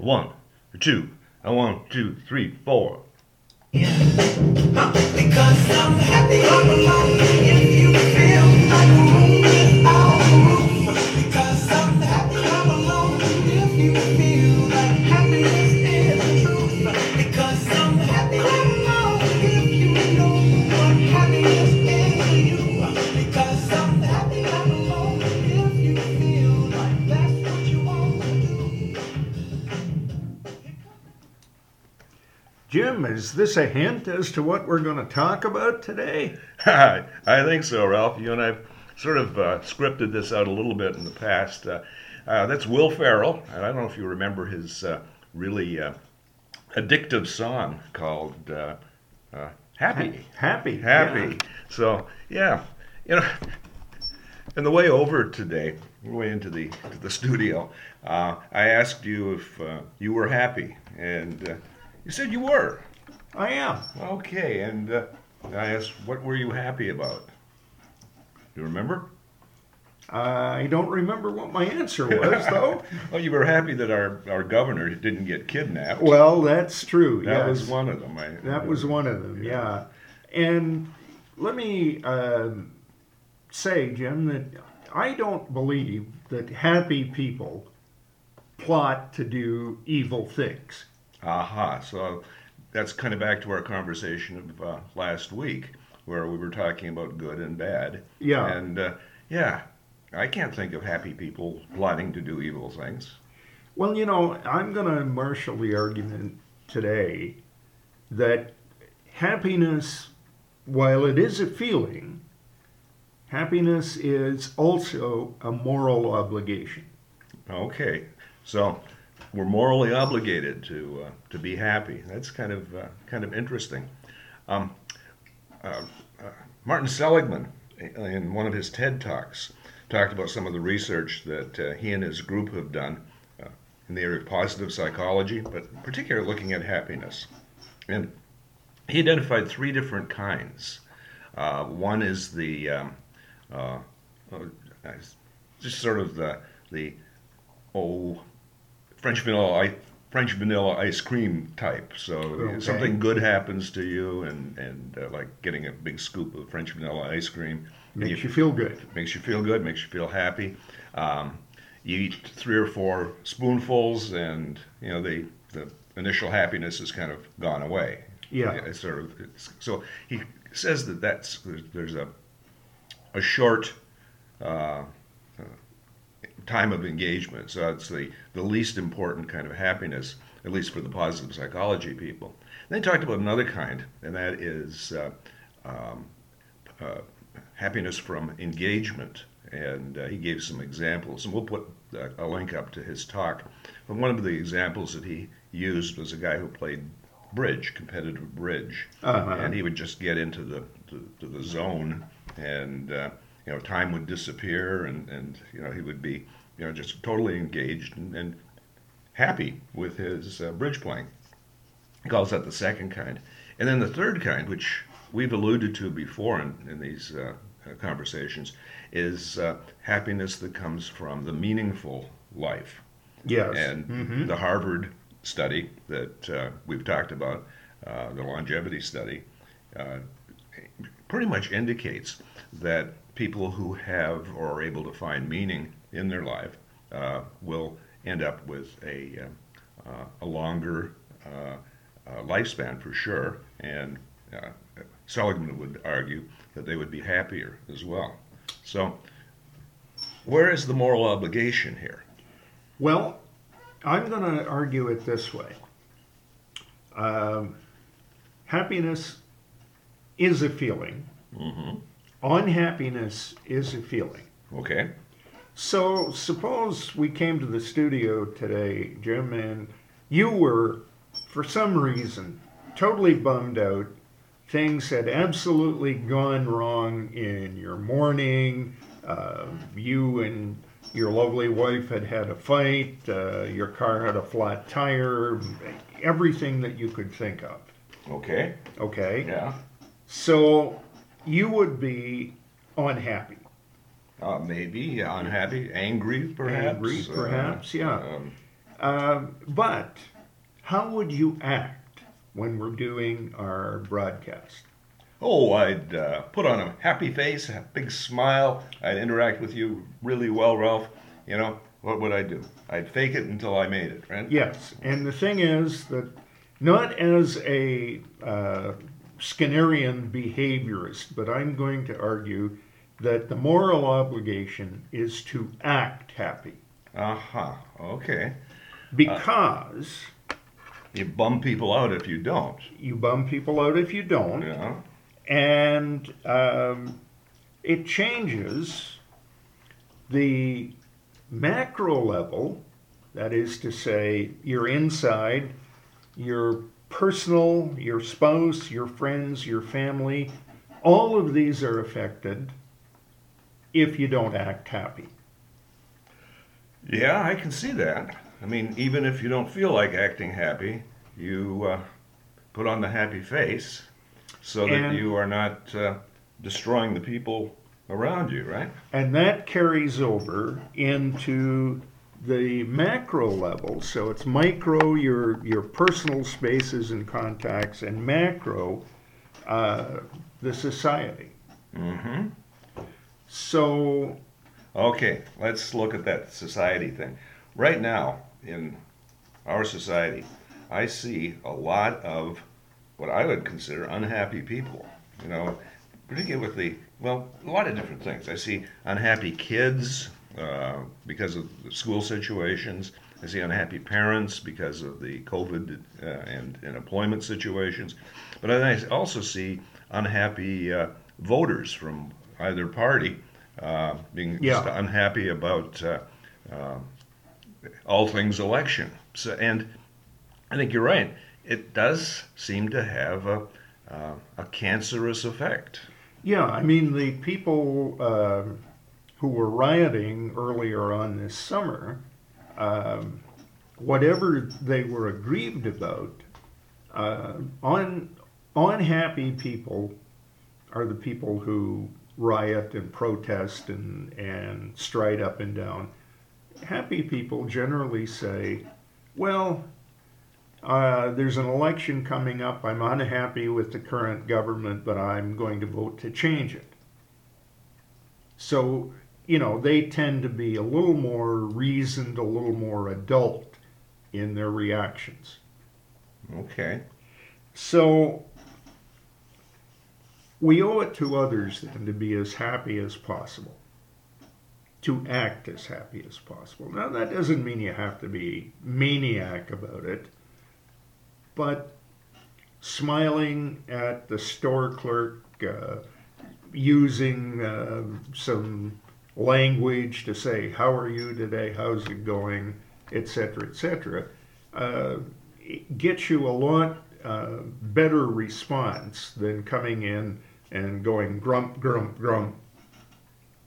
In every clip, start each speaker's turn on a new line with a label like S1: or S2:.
S1: One, two, and one, two, three, four.
S2: Because I'm happy is
S3: this a hint as to what we're going to talk about today?
S1: I think so, Ralph. You and I've sort of uh, scripted this out a little bit in the past. Uh, uh, that's Will Ferrell, and I don't know if you remember his uh, really uh, addictive song called uh, uh, "Happy."
S3: Happy.
S1: Happy.
S3: yeah.
S1: So yeah, you know, on the way over today, the way into the to the studio, uh, I asked you if uh, you were happy, and uh, you said you were.
S3: I am.
S1: Okay, and uh, I asked, what were you happy about? Do you remember?
S3: I don't remember what my answer was, though.
S1: Well, you were happy that our, our governor didn't get kidnapped.
S3: well, that's true.
S1: that
S3: yes.
S1: was one of them. I,
S3: That was one of them, yeah. And let me um say, Jim, that I don't believe that happy people plot to do evil things.
S1: Aha. So that's kind of back to our conversation of uh, last week, where we were talking about good and bad.
S3: Yeah.
S1: And uh, yeah, I can't think of happy people plotting to do evil things.
S3: Well, you know, I'm going to marshal the argument today that happiness, while it is a feeling, happiness is also a moral obligation.
S1: Okay, so we're morally obligated to uh, to be happy. That's kind of uh, kind of interesting. Um, uh, uh, Martin Seligman, in one of his TED talks, talked about some of the research that uh, he and his group have done uh, in the area of positive psychology, but particularly looking at happiness. And he identified three different kinds. Uh, one is the um, uh, uh, just sort of the the oh French vanilla ice, French vanilla ice cream type. So
S3: Okay.
S1: something good happens to you, and and uh, like getting a big scoop of French vanilla ice cream
S3: Makes you feel good.
S1: makes you feel good, makes you feel happy. Um, you eat three or four spoonfuls, and you know the the initial happiness has kind of gone away.
S3: Yeah.
S1: it's sort of it's, so he says that that's there's, a a short uh, time of engagement. So it's the the least important kind of happiness, at least for the positive psychology people. Then he talked about another kind, and that is uh, um, uh, happiness from engagement. And uh, he gave some examples, and we'll put uh, a link up to his talk. But one of the examples that he used was a guy who played bridge, competitive bridge,
S3: Uh-huh.
S1: and he would just get into the to, to the zone, and uh, you know time would disappear, and and you know he would be you know just totally engaged and, and happy with his uh, bridge playing. He calls that the second kind. And then the third kind, which we've alluded to before in, in these uh, uh, conversations, is uh, happiness that comes from the meaningful life.
S3: Yes.
S1: And
S3: Mhm.
S1: the Harvard study that uh, we've talked about, uh, the longevity study, uh, pretty much indicates that people who have or are able to find meaning in their life uh, will end up with a, uh, a longer uh, uh, lifespan for sure. And uh, Seligman would argue that they would be happier as well. So, where is the moral obligation here?
S3: Well, I'm going to argue it this way. Um, happiness is a feeling.
S1: hmm
S3: Unhappiness is a feeling.
S1: Okay.
S3: So suppose we came to the studio today, Jim, and you were, for some reason, totally bummed out. Things had absolutely gone wrong in your morning. Uh, you and your lovely wife had had a fight. Uh, your car had a flat tire. Everything that you could think of.
S1: Okay.
S3: Okay?
S1: Yeah.
S3: So you would be unhappy.
S1: Uh, maybe unhappy, angry, perhaps.
S3: Angry,
S1: uh,
S3: perhaps, yeah.
S1: Um,
S3: Um, but how would you act when we're doing our broadcast?
S1: Oh, I'd uh, put on a happy face, a big smile. I'd interact with you really well, Ralph. You know, what would I do? I'd fake it until I made it, right?
S3: Yes, and the thing is that not as a uh, Skinnerian behaviorist, but I'm going to argue that the moral obligation is to act happy
S1: Uh huh. Okay.
S3: because
S1: You bum people out if you don't.
S3: you bum people out if you don't,
S1: know?
S3: and um, it changes the macro level. That is to say, your inside, your personal, your spouse, your friends, your family, all of these are affected if you don't act happy.
S1: Yeah, I can see that. I mean, even if you don't feel like acting happy, you uh, put on the happy face so that
S3: And-
S1: you are not uh, destroying the people around you, right?
S3: And that carries over into the macro level. So it's micro, your your personal spaces and contacts, and macro, uh, the society.
S1: Mm-hmm.
S3: So
S1: Okay, let's look at that society thing. Right now, in our society, I see a lot of what I would consider unhappy people. You know, particularly with the, well, a lot of different things. I see unhappy kids uh, because of the school situations. I see unhappy parents because of the COVID uh, and, and employment situations. But I also see unhappy uh, voters from either party uh, being just
S3: Yeah.
S1: unhappy about uh, uh, all things election. So, and I think you're right. It does seem to have a, uh, a cancerous effect.
S3: yeah, I mean the people uh, who were rioting earlier on this summer, um, whatever they were aggrieved about, uh, un, unhappy people are the people who riot and protest and, and stride up and down. Happy people generally say, well, uh, there's an election coming up. I'm unhappy with the current government, but I'm going to vote to change it. So, you know, they tend to be a little more reasoned, a little more adult in their reactions.
S1: Okay.
S3: So we owe it to others then to be as happy as possible, to act as happy as possible. Now, that doesn't mean you have to be maniac about it, but smiling at the store clerk, uh, using uh, some language to say, How are you today? How's it going? etc., etc., uh, gets you a lot uh, better response than coming in and going grump, grump, grump,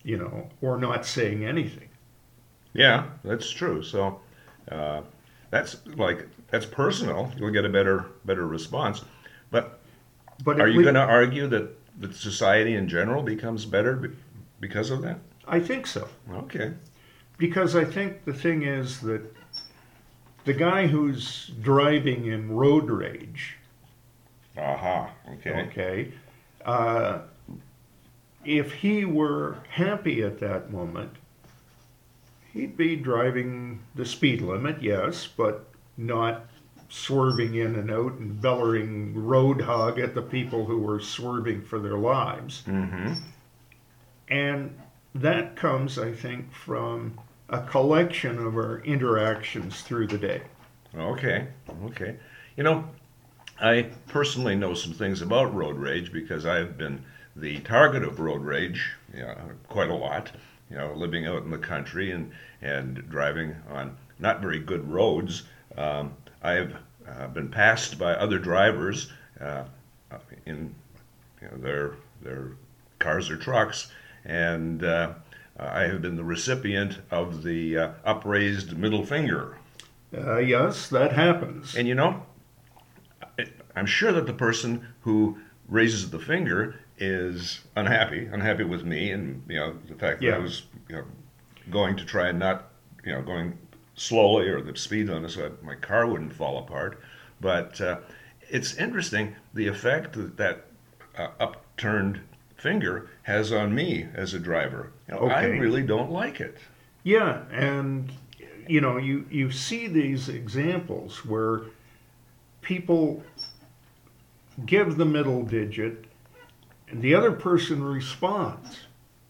S3: you know, or not saying anything.
S1: Yeah, that's true. So uh, that's like that's personal. You'll get a better better response. But
S3: But
S1: are you going to argue that that society in general becomes better because of that?
S3: I think so.
S1: Okay.
S3: Because I think the thing is that the guy who's driving in road rage,
S1: Aha. Okay.
S3: okay, uh, if he were happy at that moment, he'd be driving the speed limit, yes, but not swerving in and out and bellowing road hog at the people who were swerving for their lives.
S1: Mm-hmm.
S3: And that comes, I think, from a collection of our interactions through the day.
S1: Okay. Okay. You know, I personally know some things about road rage because I've been the target of road rage you know, quite a lot. You know, living out in the country and and driving on not very good roads. Um, I've uh, been passed by other drivers uh, in you know, their their cars or trucks, and uh, I have been the recipient of the uh, upraised middle finger.
S3: Uh, yes, that happens.
S1: And you know, I'm sure that the person who raises the finger is unhappy, unhappy with me, and you know the fact that I was you know going to try and not you know going slowly or the speed limit so that my car wouldn't fall apart. But uh, it's interesting the effect that that uh, upturned finger has on me as a driver. You know, I really don't like it.
S3: Yeah, and you know, you you see these examples where people give the middle digit and the other person responds.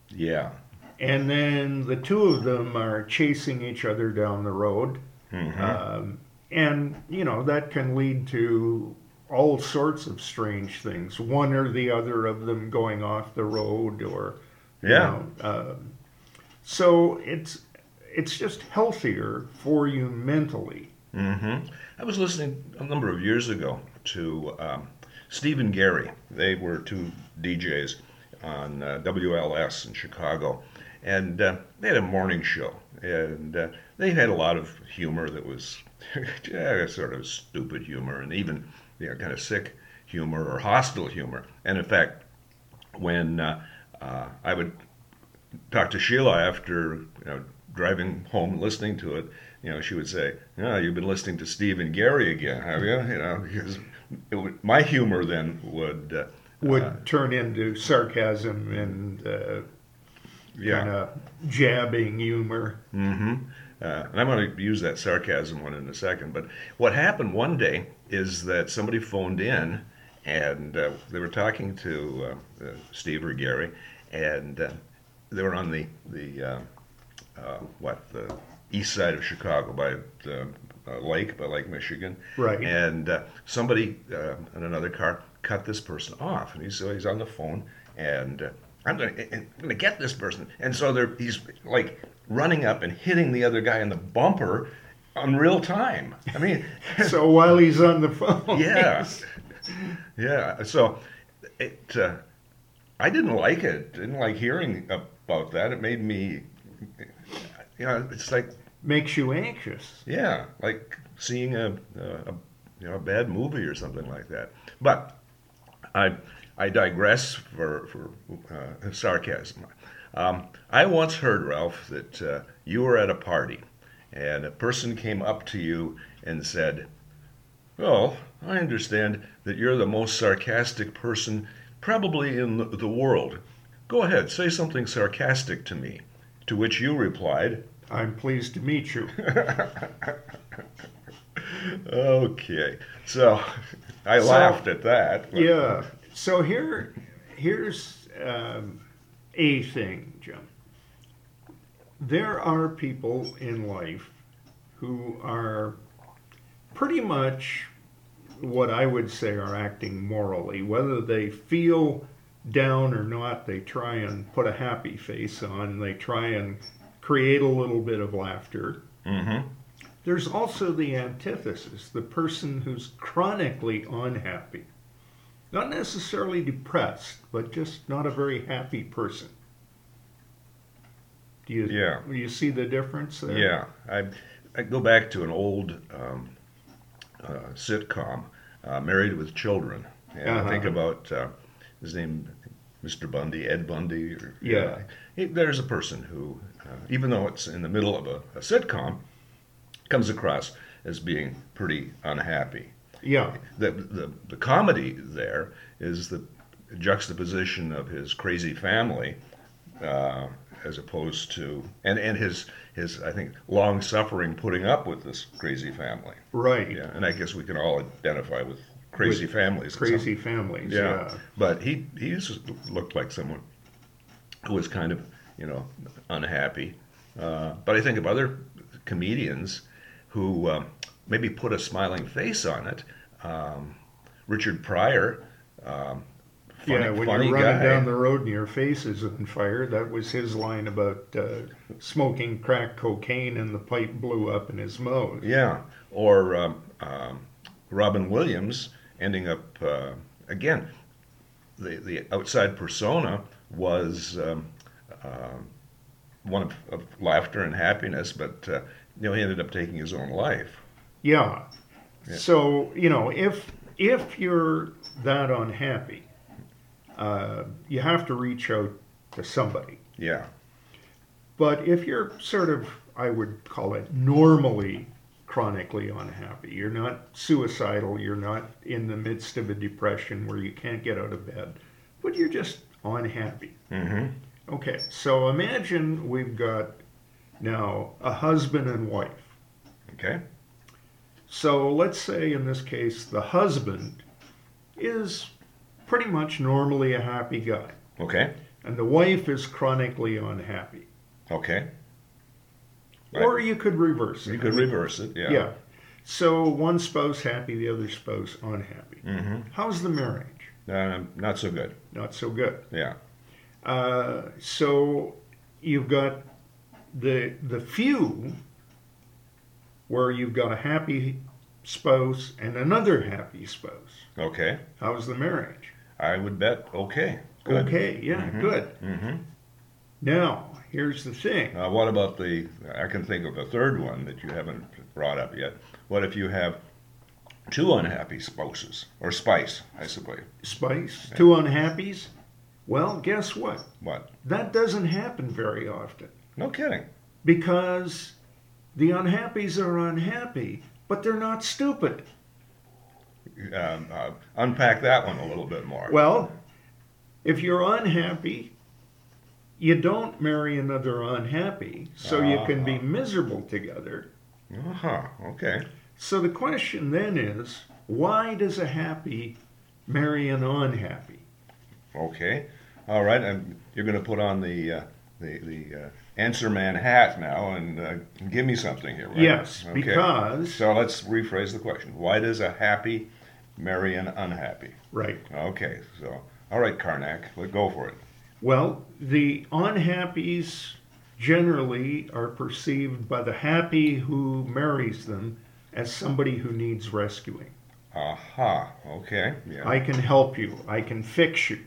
S1: Yeah.
S3: And then the two of them are chasing each other down the road.
S1: Mhm.
S3: Um, and, you know, that can lead to all sorts of strange things. One or the other of them going off the road or, you
S1: Yeah.
S3: know, um, so it's, it's just healthier for you mentally.
S1: hmm I was listening a number of years ago to um, Steve and Gary. They were two DJs on uh, WLS in Chicago, and uh, they had a morning show, and uh, they had a lot of humor that was sort of stupid humor, and even you know, kind of sick humor or hostile humor. And in fact, when uh, uh, I would talk to Sheila after you know driving home listening to it, you know, she would say, "Yeah, you've been listening to Steve and Gary again, have you?" You know, because it would, my humor then would uh,
S3: Would
S1: uh,
S3: turn into sarcasm and uh,
S1: yeah.
S3: kind of jabbing humor.
S1: hmm Uh, and I'm going to use that sarcasm one in a second. But what happened one day is that somebody phoned in and uh, they were talking to uh, uh, Steve or Gary, and uh, they were on the the uh, uh, what the east side of Chicago by the uh, lake, by Lake Michigan.
S3: Right.
S1: And uh, somebody uh, in another car cut this person off, and he's so he's on the phone, and uh, I'm going to I'm to get this person, and so they're he's like running up and hitting the other guy in the bumper on real time. I mean,
S3: So while he's on the phone,
S1: yeah, yeah. So it uh, I didn't like it. Didn't like hearing about that. It made me, you know, it's like
S3: makes you anxious.
S1: yeah, like seeing a, a, a you know a bad movie or something like that. But I I digress for for uh, sarcasm. Um, I once heard Ralph that uh, you were at a party, and a person came up to you and said, "Well, I understand that you're the most sarcastic person probably in the, world. Go ahead, say something sarcastic to me." To which you replied,
S3: I'm pleased to meet you.
S1: Okay, so I
S3: So-
S1: laughed at that. but-
S3: yeah. So here, here's um, a thing, Jim. There are people in life who are pretty much what I would say are acting morally. Whether they feel down or not, they try and put a happy face on. They try and create a little bit of laughter.
S1: Mhm.
S3: There's also the antithesis, the person who's chronically unhappy. Not necessarily depressed, but just not a very happy person. Do you,
S1: Yeah.
S3: you see the difference there?
S1: Yeah, I, I go back to an old um, uh, sitcom, uh, Married with Children, and I think
S3: Uh-huh.
S1: about uh, his name, Mr. Bundy, Ed Bundy. Or,
S3: Yeah.
S1: he- there's a person who, uh, even though it's in the middle of a, a sitcom, comes across as being pretty unhappy.
S3: Yeah.
S1: the, the the comedy there is the juxtaposition of his crazy family uh, as opposed to and and his his I think long suffering putting up with this crazy family.
S3: Right.
S1: Yeah, and I guess we can all identify with crazy
S3: With
S1: families.
S3: Crazy families.
S1: Yeah.
S3: Yeah.
S1: but he he just looked like someone who was kind of you know unhappy. Uh, but I think of other comedians who um, maybe put a smiling face on it. Um, Richard Pryor, um,
S3: yeah, when you're running
S1: guy.
S3: down the road and your face is on fire, that was his line about uh, smoking crack cocaine and the pipe blew up in his mouth.
S1: Yeah, or um, um, Robin Williams ending up uh, again. The the outside persona was um, uh, one of, of laughter and happiness, but uh, you know he ended up taking his own life.
S3: Yeah.
S1: Yeah.
S3: So you know, if if you're that unhappy, uh, you have to reach out to somebody.
S1: Yeah,
S3: But if you're sort of I would call it normally chronically unhappy. You're not suicidal. You're not in the midst of a depression where you can't get out of bed, but you're just unhappy.
S1: Mm-hmm.
S3: Okay, so imagine we've got now a husband and wife.
S1: Okay.
S3: So let's say in this case, the husband is pretty much normally a happy guy,
S1: Okay.
S3: and the wife is chronically unhappy.
S1: Okay. Right.
S3: Or you could reverse it.
S1: You could reverse it. Yeah.
S3: Yeah. So one spouse happy, the other spouse unhappy.
S1: Mm-hmm.
S3: How's the marriage?
S1: Um, not so good.
S3: Not so good.
S1: Yeah.
S3: Uh, so you've got the the few where you've got a happy spouse and another happy spouse.
S1: Okay.
S3: How's the marriage?
S1: I would bet. Okay. Good.
S3: Okay, yeah,
S1: Mhm.
S3: good.
S1: Mm-hmm.
S3: Now, here's the thing.
S1: Uh, what about the? I can think of a third one that you haven't brought up yet. What if you have two unhappy spouses or spice? I suppose.
S3: Spice, two unhappies. Well, guess what?
S1: What?
S3: That doesn't happen very often
S1: No kidding.
S3: because the unhappies are unhappy, but they're not stupid.
S1: Um, uh, unpack that one a little bit more.
S3: Well, if you're unhappy, you don't marry another unhappy, so you can be
S1: Ah.
S3: miserable together.
S1: Uh huh. Okay.
S3: So the question then is why does a happy marry an unhappy?
S1: Okay. All right. And you're going to put on the uh, the the uh, answer man hat now and uh, give me something here, right?
S3: Yes,
S1: Okay.
S3: because.
S1: So let's rephrase the question. Why does a happy marry an unhappy?
S3: Right.
S1: Okay. So all right, Carnac, let's go for it.
S3: Well, the unhappies generally are perceived by the happy who marries them as somebody who needs rescuing.
S1: Aha. Okay. Yeah.
S3: I can help you, I can fix you.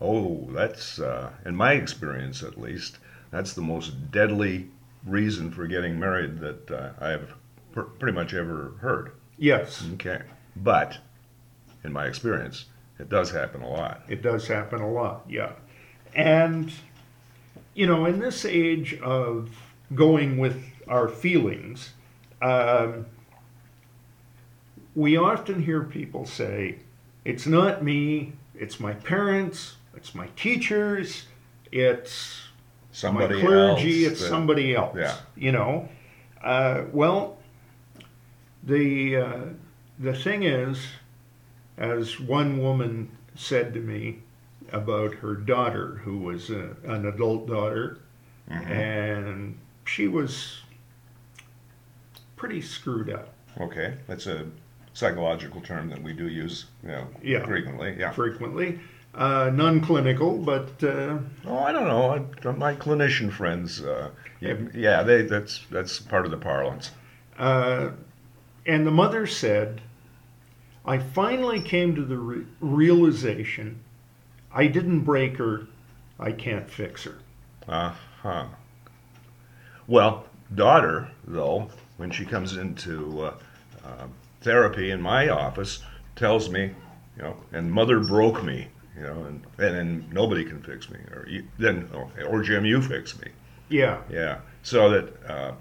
S1: Oh, that's, uh, in my experience at least, that's the most deadly reason for getting married that uh, I've pr- pretty much ever heard.
S3: Yes,
S1: Okay. But, in my experience, it does happen a lot.
S3: it does happen a lot, yeah. And, you know, in this age of going with our feelings, um, we often hear people say, it's not me, it's my parents, it's my teachers, it's
S1: Somebody
S3: my clergy,
S1: else
S3: it's
S1: that-
S3: somebody else.
S1: yeah.
S3: You know, uh, well, the uh, the thing is, as one woman said to me about her daughter, who was a, an adult daughter,
S1: Mhm.
S3: and she was pretty screwed up
S1: Okay, that's a psychological term that we do use, you know,
S3: Yeah.
S1: frequently. Yeah.
S3: frequently. Uh, non-clinical, but uh,
S1: Oh, I don't know. I, my clinician friends, uh, yeah, yeah, they that's that's part of the parlance.
S3: Uh, and the mother said, I finally came to the re- realization I didn't break her, I can't fix her.
S1: Uh huh. Well, daughter, though, when she comes into uh, uh, therapy in my office, tells me, you know, and mother broke me, you know, and and then nobody can fix me, or you, then, oh, or Jim, you fix me,
S3: Yeah,
S1: yeah. So that uh,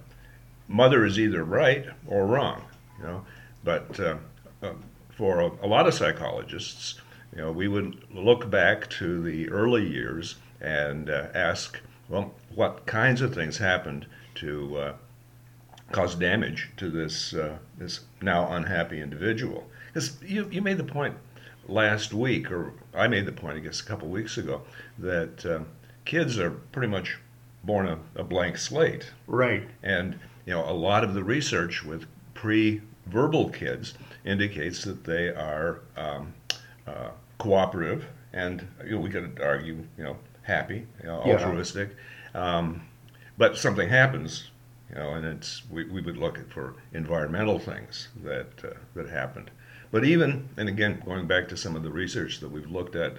S1: mother is either right or wrong, you know. But uh, uh, for a, a lot of psychologists, you know, we would look back to the early years and uh, ask, well, what kinds of things happened to uh, cause damage to this uh, this now unhappy individual? Because you you made the point last week, or I made the point, I guess, a couple weeks ago, that uh, kids are pretty much born a, a blank slate.
S3: right.
S1: And you know, a lot of the research with pre-verbal kids indicates that they are um, uh, cooperative and you know, we could argue, you know, happy, you know,
S3: Yeah.
S1: altruistic. Um, but something happens, you know, and it's we, we would look for environmental things that uh, that happened. But even and again, going back to some of the research that we've looked at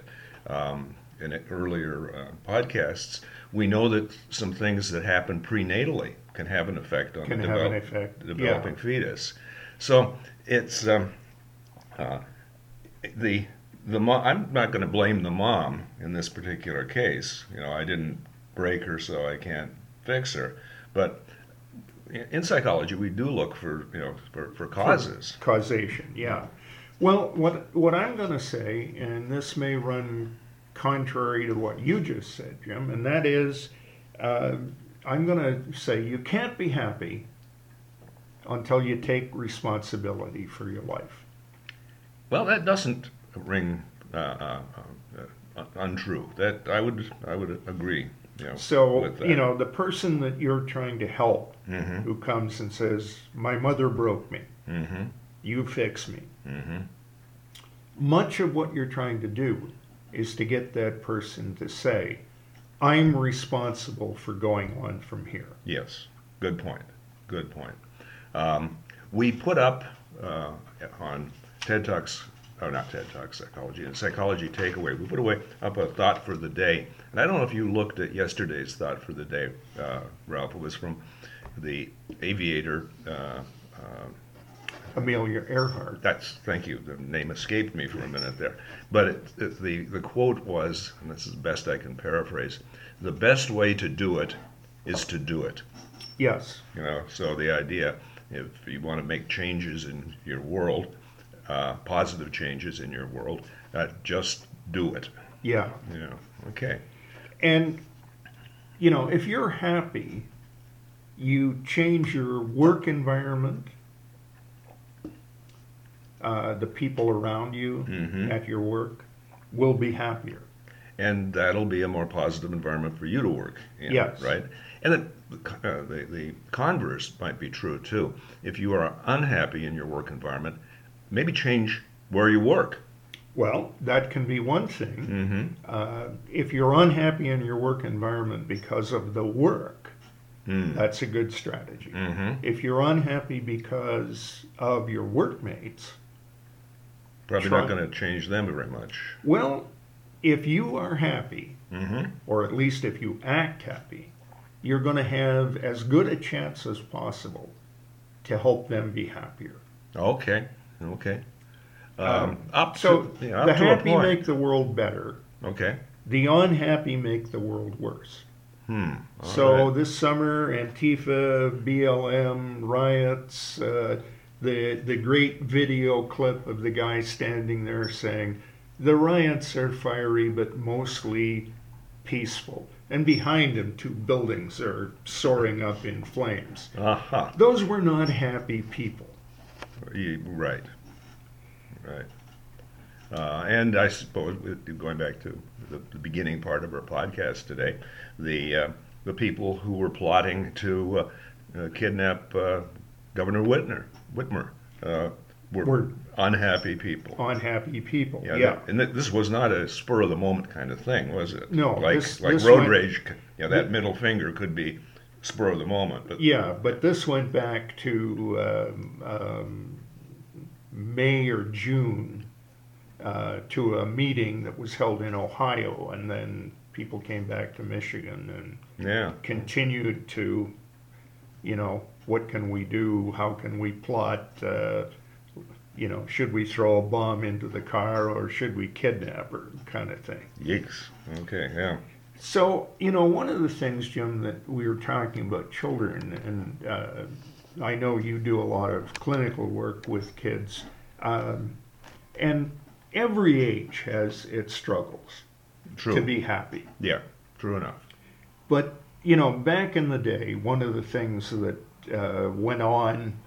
S1: um, in earlier uh, podcasts, we know that some things that happen prenatally can have an effect on
S3: Can
S1: the develop-
S3: effect. Yeah.
S1: developing fetus. So it's um, uh, the the mo- I'm not going to blame the mom in this particular case. You know, I didn't break her, so I can't fix her. But in psychology, we do look for you know for, for causes.
S3: Causation, yeah. Well, what what I'm going to say, and this may run contrary to what you just said, Jim, and that is, uh, I'm going to say you can't be happy until you take responsibility for your life.
S1: Well, that doesn't ring uh, uh, uh, untrue. That I would I would agree. You know,
S3: So, you know, the person that you're trying to help
S1: Mhm.
S3: who comes and says, My mother broke me,
S1: Mhm.
S3: You fix me.
S1: Mhm.
S3: Much of what you're trying to do is to get that person to say, I'm responsible for going on from here.
S1: Yes, good point. Good point. Um, we put up uh, on TED Talks, oh, not TED Talks, Psychology, and Psychology Takeaway, we put away up a thought for the day. And I don't know if you looked at yesterday's thought for the day, uh, Ralph. It was from the aviator. Uh, uh,
S3: Amelia Earhart.
S1: that's thank you. The name escaped me for a minute there, but it, it, the the quote was, and this is the best I can paraphrase: "The best way to do it is to do it."
S3: Yes,
S1: You know, so the idea, if you want to make changes in your world, uh, positive changes in your world, uh, just do it.
S3: yeah.
S1: Know, okay.
S3: And, you know, if you're happy, you change your work environment, uh, the people around you
S1: Mhm.
S3: at your work will be happier.
S1: And that'll be a more positive environment for you to work in,
S3: Yes.
S1: right? And the, uh, the, the converse might be true too. If you are unhappy in your work environment, maybe change where you work.
S3: Well, that can be one thing.
S1: Mm-hmm.
S3: Uh, if you're unhappy in your work environment because of the work,
S1: Mm.
S3: that's a good strategy.
S1: Mm-hmm.
S3: If you're unhappy because of your workmates,
S1: Probably
S3: Try-
S1: not going to change them very much.
S3: well, if you are happy,
S1: Mm-hmm.
S3: or at least if you act happy, you're going to have as good a chance as possible to help them be happier.
S1: Okay. Okay. Um,
S3: Um, So
S1: to, yeah,
S3: the
S1: to
S3: happy make the world better.
S1: Okay.
S3: The unhappy make the world worse.
S1: Hmm.
S3: So
S1: right.
S3: this summer, Antifa, BLM riots, uh, the the great video clip of the guy standing there saying, "The riots are fiery, but mostly peaceful." And behind him, two buildings are soaring up in flames.
S1: Aha.
S3: Those were not happy people.
S1: Right. Right. Uh, and I suppose, going back to the, the beginning part of our podcast today, the uh, the people who were plotting to uh, uh, kidnap uh, Governor Whitmer, Whitmer uh, were,
S3: Were-
S1: unhappy people.
S3: Unhappy people.
S1: Yeah,
S3: Yeah.
S1: that- and th- this was not a spur of the moment kind of thing, was it?
S3: No,
S1: like
S3: this-
S1: like
S3: this
S1: road
S3: went-
S1: rage. You know, that middle finger could be spur of the moment, but
S3: Yeah, but this went back to um, um, May or June uh, to a meeting that was held in Ohio, and then people came back to Michigan and
S1: yeah,
S3: continued to, you know, what can we do? How can we plot? Uh, you know, should we throw a bomb into the car or should we kidnap her? Kind of thing.
S1: yikes. Okay, yeah.
S3: So, you know, one of the things, Jim, that we were talking about children, and uh, I know you do a lot of clinical work with kids, um, and every age has its struggles
S1: True.
S3: to be happy.
S1: Yeah, true enough.
S3: But, you know, back in the day, one of the things that uh, went on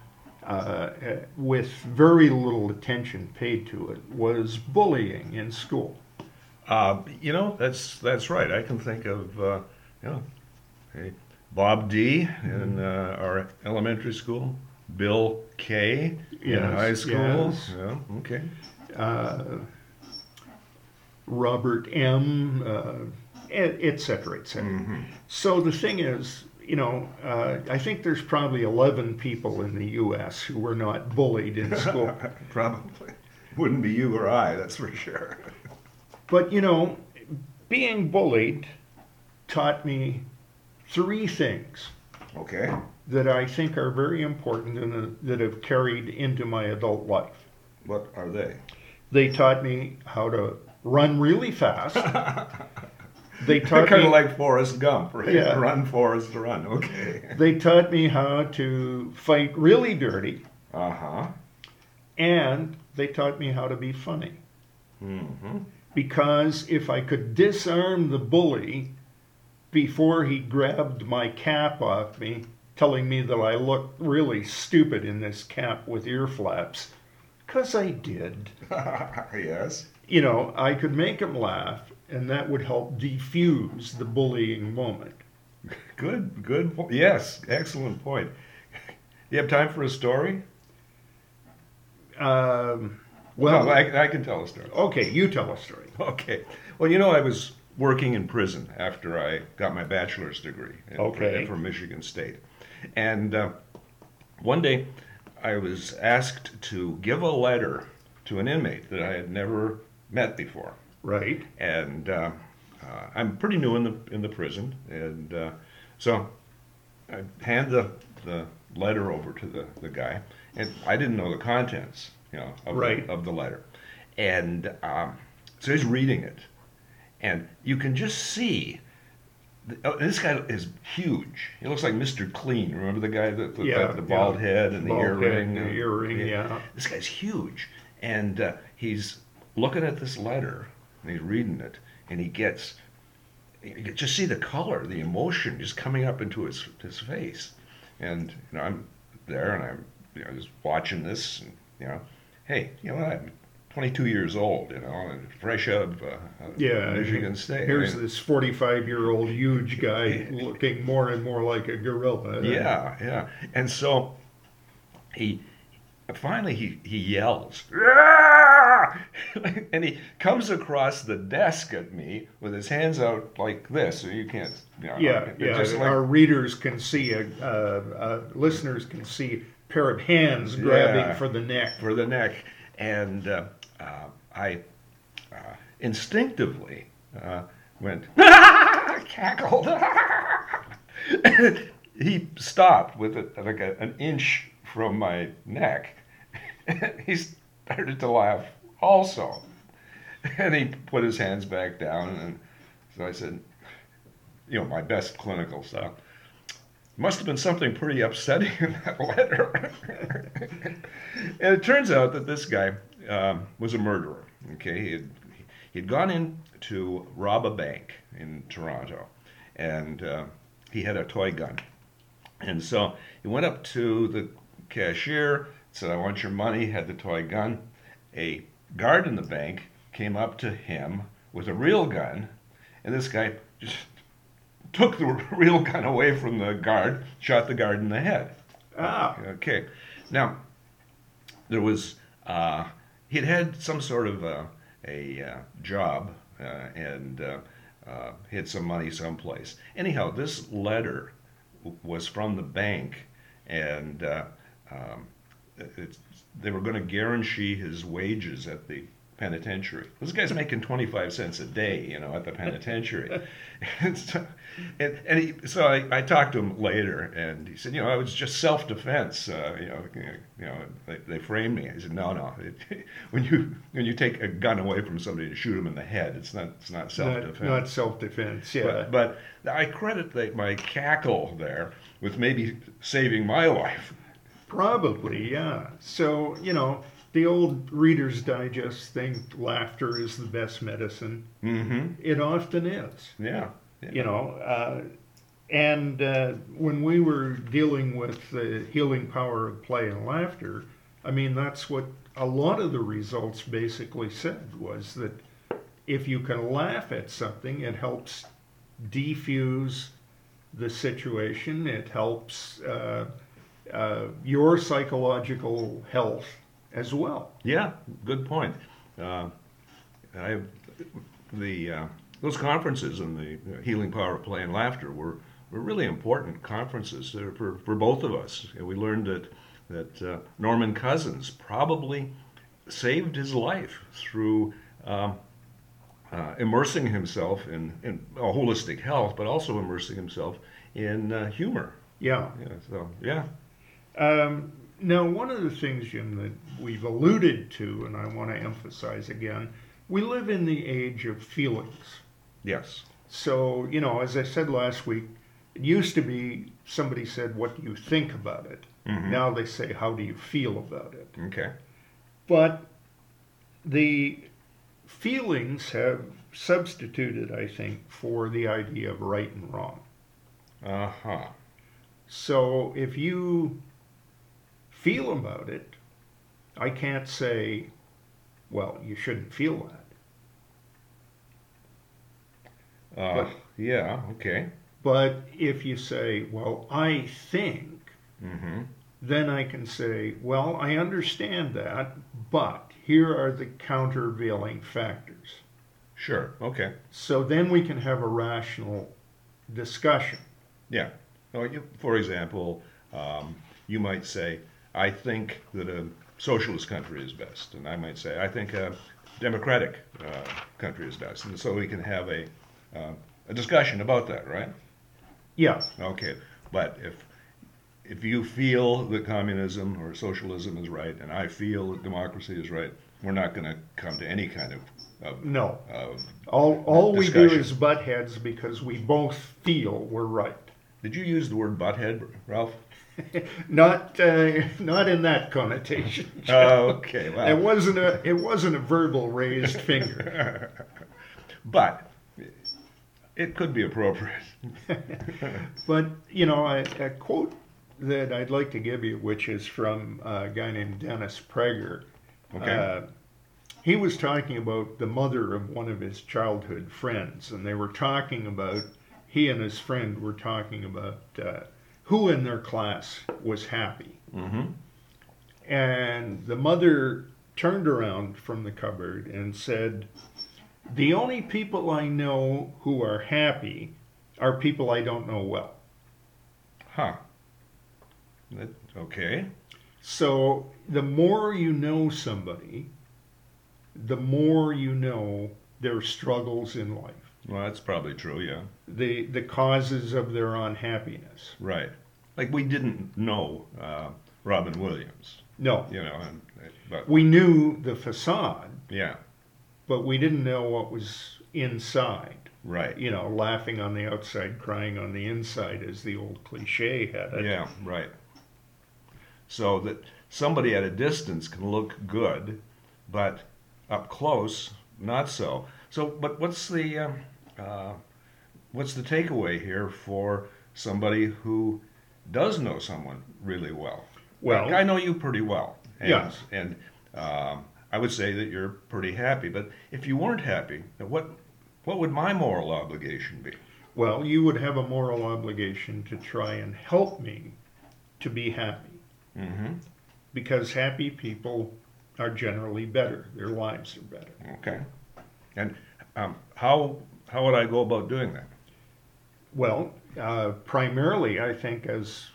S3: uh, with very little attention paid to it was bullying in school.
S1: Uh, you know, that's that's right. I can think of uh, you know, hey, Bob D in uh, our elementary school, Bill K in
S3: Yes,
S1: high school.
S3: yes.
S1: Yeah, okay.
S3: uh, Robert M., uh, et et cetera, et cetera.
S1: Mm-hmm.
S3: So the thing is, you know, uh, I think there's probably 11 people in the U.S. who were not bullied in school.
S1: Probably wouldn't be you or I. That's for sure.
S3: but, you know, being bullied taught me three things
S1: Okay.
S3: that I think are very important and that have carried into my adult life.
S1: What are they?
S3: They taught me how to run really fast. They taught
S1: kind
S3: me
S1: of like Forrest Gump, right?
S3: Yeah.
S1: Run, Forrest, run. Okay.
S3: they taught me how to fight really dirty,
S1: Uh huh.
S3: and they taught me how to be funny.
S1: hmm
S3: Because if I could disarm the bully before he grabbed my cap off me, telling me that I looked really stupid in this cap with ear flaps, because I did.
S1: yes.
S3: You know, I could make him laugh, and that would help defuse the bullying moment.
S1: Good. Good. po- Yes. Excellent point. You have time for a story?
S3: Um,
S1: Well,
S3: well,
S1: I, I can tell a story.
S3: okay, you tell a story.
S1: Okay. Well, you know, I was working in prison after I got my bachelor's degree in-
S3: Okay.
S1: from Michigan State. And uh, one day I was asked to give a letter to an inmate that I had never met before.
S3: Right?
S1: And uh, uh, I'm pretty new in the in the prison, and uh, so I hand the the letter over to the, the guy, and I didn't know the contents, you know, of,
S3: Right.
S1: the, of the letter, and um, so he's reading it, and you can just see. The, oh, this guy is huge. He looks like Mr. Clean. Remember the guy that with
S3: Yeah,
S1: the, the bald
S3: yeah.
S1: head and the
S3: Bald head
S1: earring?
S3: and the earring, yeah.
S1: This guy's huge, and uh, he's looking at this letter and he's reading it, and he gets you just see the color, the emotion just coming up into his his face, and you know I'm there and I'm you know just watching this, and you know, hey, you know I'm 22 years old, you know, and fresh out of uh,
S3: Yeah.
S1: Michigan State.
S3: Here's
S1: I mean,
S3: this 45 year old huge guy looking more and more like a gorilla.
S1: Yeah, yeah. And so he finally he, he yells. And he comes across the desk at me with his hands out like this, so you can't you know,
S3: Yeah, yeah.
S1: just like-
S3: Our readers can see, a, uh, uh, listeners can see a pair of hands grabbing
S1: Yeah.
S3: for the neck.
S1: for the neck. And uh, uh, I uh, instinctively uh, went, cackled. he stopped with it like a, an inch from my neck. he started to laugh also. And he put his hands back down. And so I said, you know, my best clinical stuff. Must have been something pretty upsetting in that letter. and it turns out that this guy um, was a murderer. Okay, he had, he'd gone in to rob a bank in Toronto, and uh, he had a toy gun. And so he went up to the cashier, said, "I want your money." Had the toy gun. A guard in the bank came up to him with a real gun, and this guy just took the real gun away from the guard, shot the guard in the head.
S3: Ah,
S1: Okay. Now, there was, uh, he'd had some sort of uh, a uh, job uh, and uh, uh, he had some money someplace. Anyhow, this letter w- was from the bank and uh, um, they were going to guarantee his wages at the penitentiary. This guy's making 25 cents a day, you know, at the penitentiary. and so, and, and he, so I, I talked to him later, and he said, you know, I was just self-defense. Uh, you know, you know, they, they framed me. I said, no, no. It, when you when you take a gun away from somebody to shoot him in the head, it's not it's not
S3: not,
S1: self-defense.
S3: not self defense. Yeah.
S1: But, but I credit the, my cackle there with maybe saving my life.
S3: Probably, yeah. So, you know, the old Reader's Digest thing laughter is the best medicine.
S1: Mm-hmm.
S3: It often is.
S1: Yeah. yeah.
S3: you know uh, and uh, when we were dealing with the healing power of play and laughter i mean that's what a lot of the results basically said was that if you can laugh at something it helps defuse the situation it helps uh, uh, your psychological health as well
S1: Yeah, good point. Uh, I, the uh, those conferences and the healing power of play and laughter were, were really important conferences for, for both of us. And we learned that that uh, Norman Cousins probably saved his life through um, uh, immersing himself in, in uh, holistic health, but also immersing himself in uh, humor.
S3: yeah
S1: Yeah, so yeah,
S3: Um, now, one of the things, Jim, that we've alluded to, and I want to emphasize again, we live in the age of feelings.
S1: yes,
S3: So, you know, as I said last week, it used to be somebody said, What do you think about it? Now they say, How do you feel about it?
S1: Okay.
S3: But the feelings have substituted, I think, for the idea of right and wrong.
S1: Uh huh.
S3: So if you feel about it, I can't say, well, you shouldn't feel that.
S1: Uh,
S3: But-
S1: yeah. Okay.
S3: But if you say, well, I think,
S1: Mm-hmm.
S3: then I can say, well, I understand that, but here are the countervailing factors.
S1: Sure. Okay.
S3: So then we can have a rational discussion.
S1: Yeah. You, for example, um, you might say, I think that a socialist country is best. And I might say, I think a democratic uh, country is best. And so we can have a, uh, a discussion about that, right?
S3: Yeah,
S1: Okay. But if, if you feel that communism or socialism is right, and I feel that democracy is right, we're not going to come to any kind of, of,
S3: no.
S1: of
S3: All, all we do is butt heads because we both feel we're right.
S1: Did you use the word butthead, Ralph?
S3: Not, uh, not in that connotation.
S1: okay.
S3: It wasn't a, it wasn't a verbal raised finger.
S1: but it could be appropriate.
S3: But, you know, a, a quote that I'd like to give you, which is from a guy named Dennis Prager.
S1: Okay.
S3: Uh, he was talking about the mother of one of his childhood friends, and they were talking about, he and his friend were talking about uh, who in their class was happy.
S1: mm-hmm.
S3: And the mother turned around from the cupboard and said, The only people I know who are happy are people I don't know well.
S1: Huh. That, okay.
S3: So the more you know somebody, the more you know their struggles in life,
S1: Well, that's probably true. Yeah.
S3: the, the causes of their unhappiness.
S1: Right. Like we didn't know uh, Robin Williams,
S3: No,
S1: you know, and, but
S3: we knew the facade,
S1: yeah.
S3: but we didn't know what was inside.
S1: Right.
S3: You know, laughing on the outside, crying on the inside, as the old cliche had it.
S1: Yeah. Right. So that somebody at a distance can look good, but up close, not so. So, but what's the um, uh, what's the takeaway here for somebody who does know someone really well?
S3: Well-
S1: Like, I know you pretty well. And,
S3: Yes.
S1: And um, I would say that you're pretty happy. But if you weren't happy, what what would my moral obligation be?
S3: Well, you would have a moral obligation to try and help me to be happy.
S1: Mm-hmm.
S3: because happy people are generally better. Their lives are better.
S1: Okay. And um, how how would I go about doing that?
S3: Well, uh, primarily, I think, as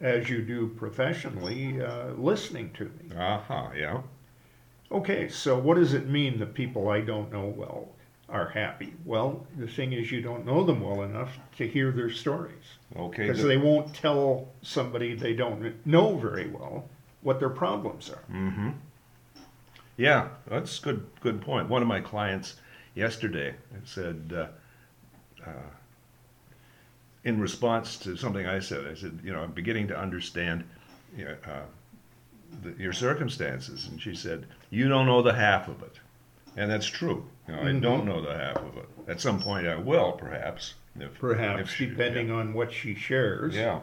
S3: as you do professionally, uh, listening to me.
S1: Uh huh. Yeah.
S3: Okay, so what does it mean that people I don't know well are happy? Well, the thing is, you don't know them well enough to hear their stories
S1: Okay.
S3: because
S1: the-
S3: they won't tell somebody they don't know very well what their problems are.
S1: Mm-hmm. Yeah, that's good. Good point. One of my clients yesterday It said, uh, uh, in response to something I said, I said, you know, I'm beginning to understand, you know, uh, the, your circumstances, and she said, you don't know the half of it, and that's true. You know, I don't know the half of it. At some point, I will, perhaps. If,
S3: Perhaps,
S1: if she-
S3: depending on what she shares.
S1: Yeah.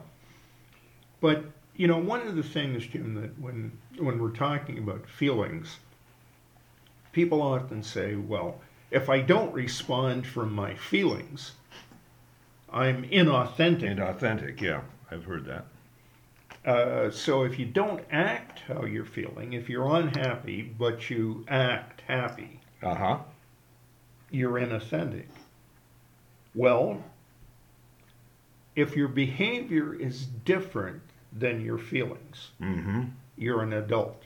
S3: But you know, one of the things, Jim, that when when we're talking about feelings, people often say, "Well, if I don't respond from my feelings, I'm inauthentic."
S1: And authentic. Yeah, I've heard that.
S3: Uh, so if you don't act how you're feeling, if you're unhappy but you act happy,
S1: Uh huh.
S3: you're inauthentic. Well, if your behavior is different than your feelings,
S1: Mm-hmm.
S3: you're an adult.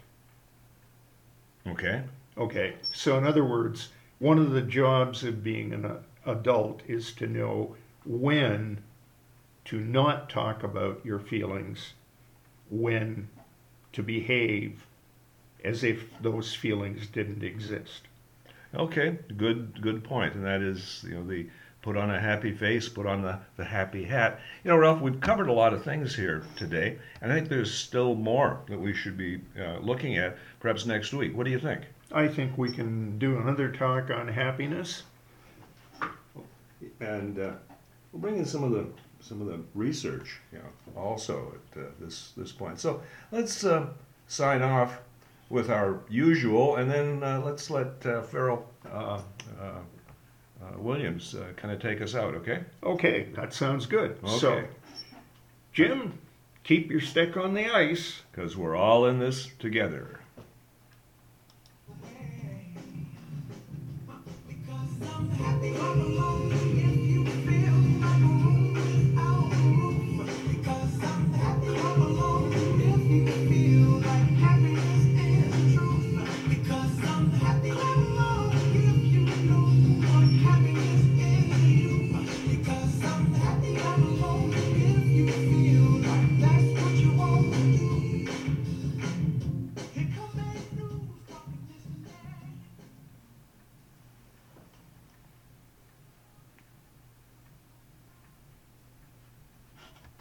S1: Okay.
S3: Okay, so in other words, one of the jobs of being an adult is to know when to not talk about your feelings, when to behave as if those feelings didn't exist.
S1: Okay, good good point, and that is you know the put on a happy face, put on the, the happy hat. You know, Ralph, we've covered a lot of things here today, and I think there's still more that we should be uh, looking at perhaps next week. What do you think?
S3: I think we can do another talk on happiness.
S1: And uh, we'll bring in some of the some of the research, you know, also at uh, this this point. So let's uh, sign off with our usual, and then uh, let's let uh, Pharrell uh, uh, uh, Williams uh, kind of take us out. Okay?
S3: Okay, that sounds good. So, Jim, keep your stick on the ice.
S1: Because we're all in this together.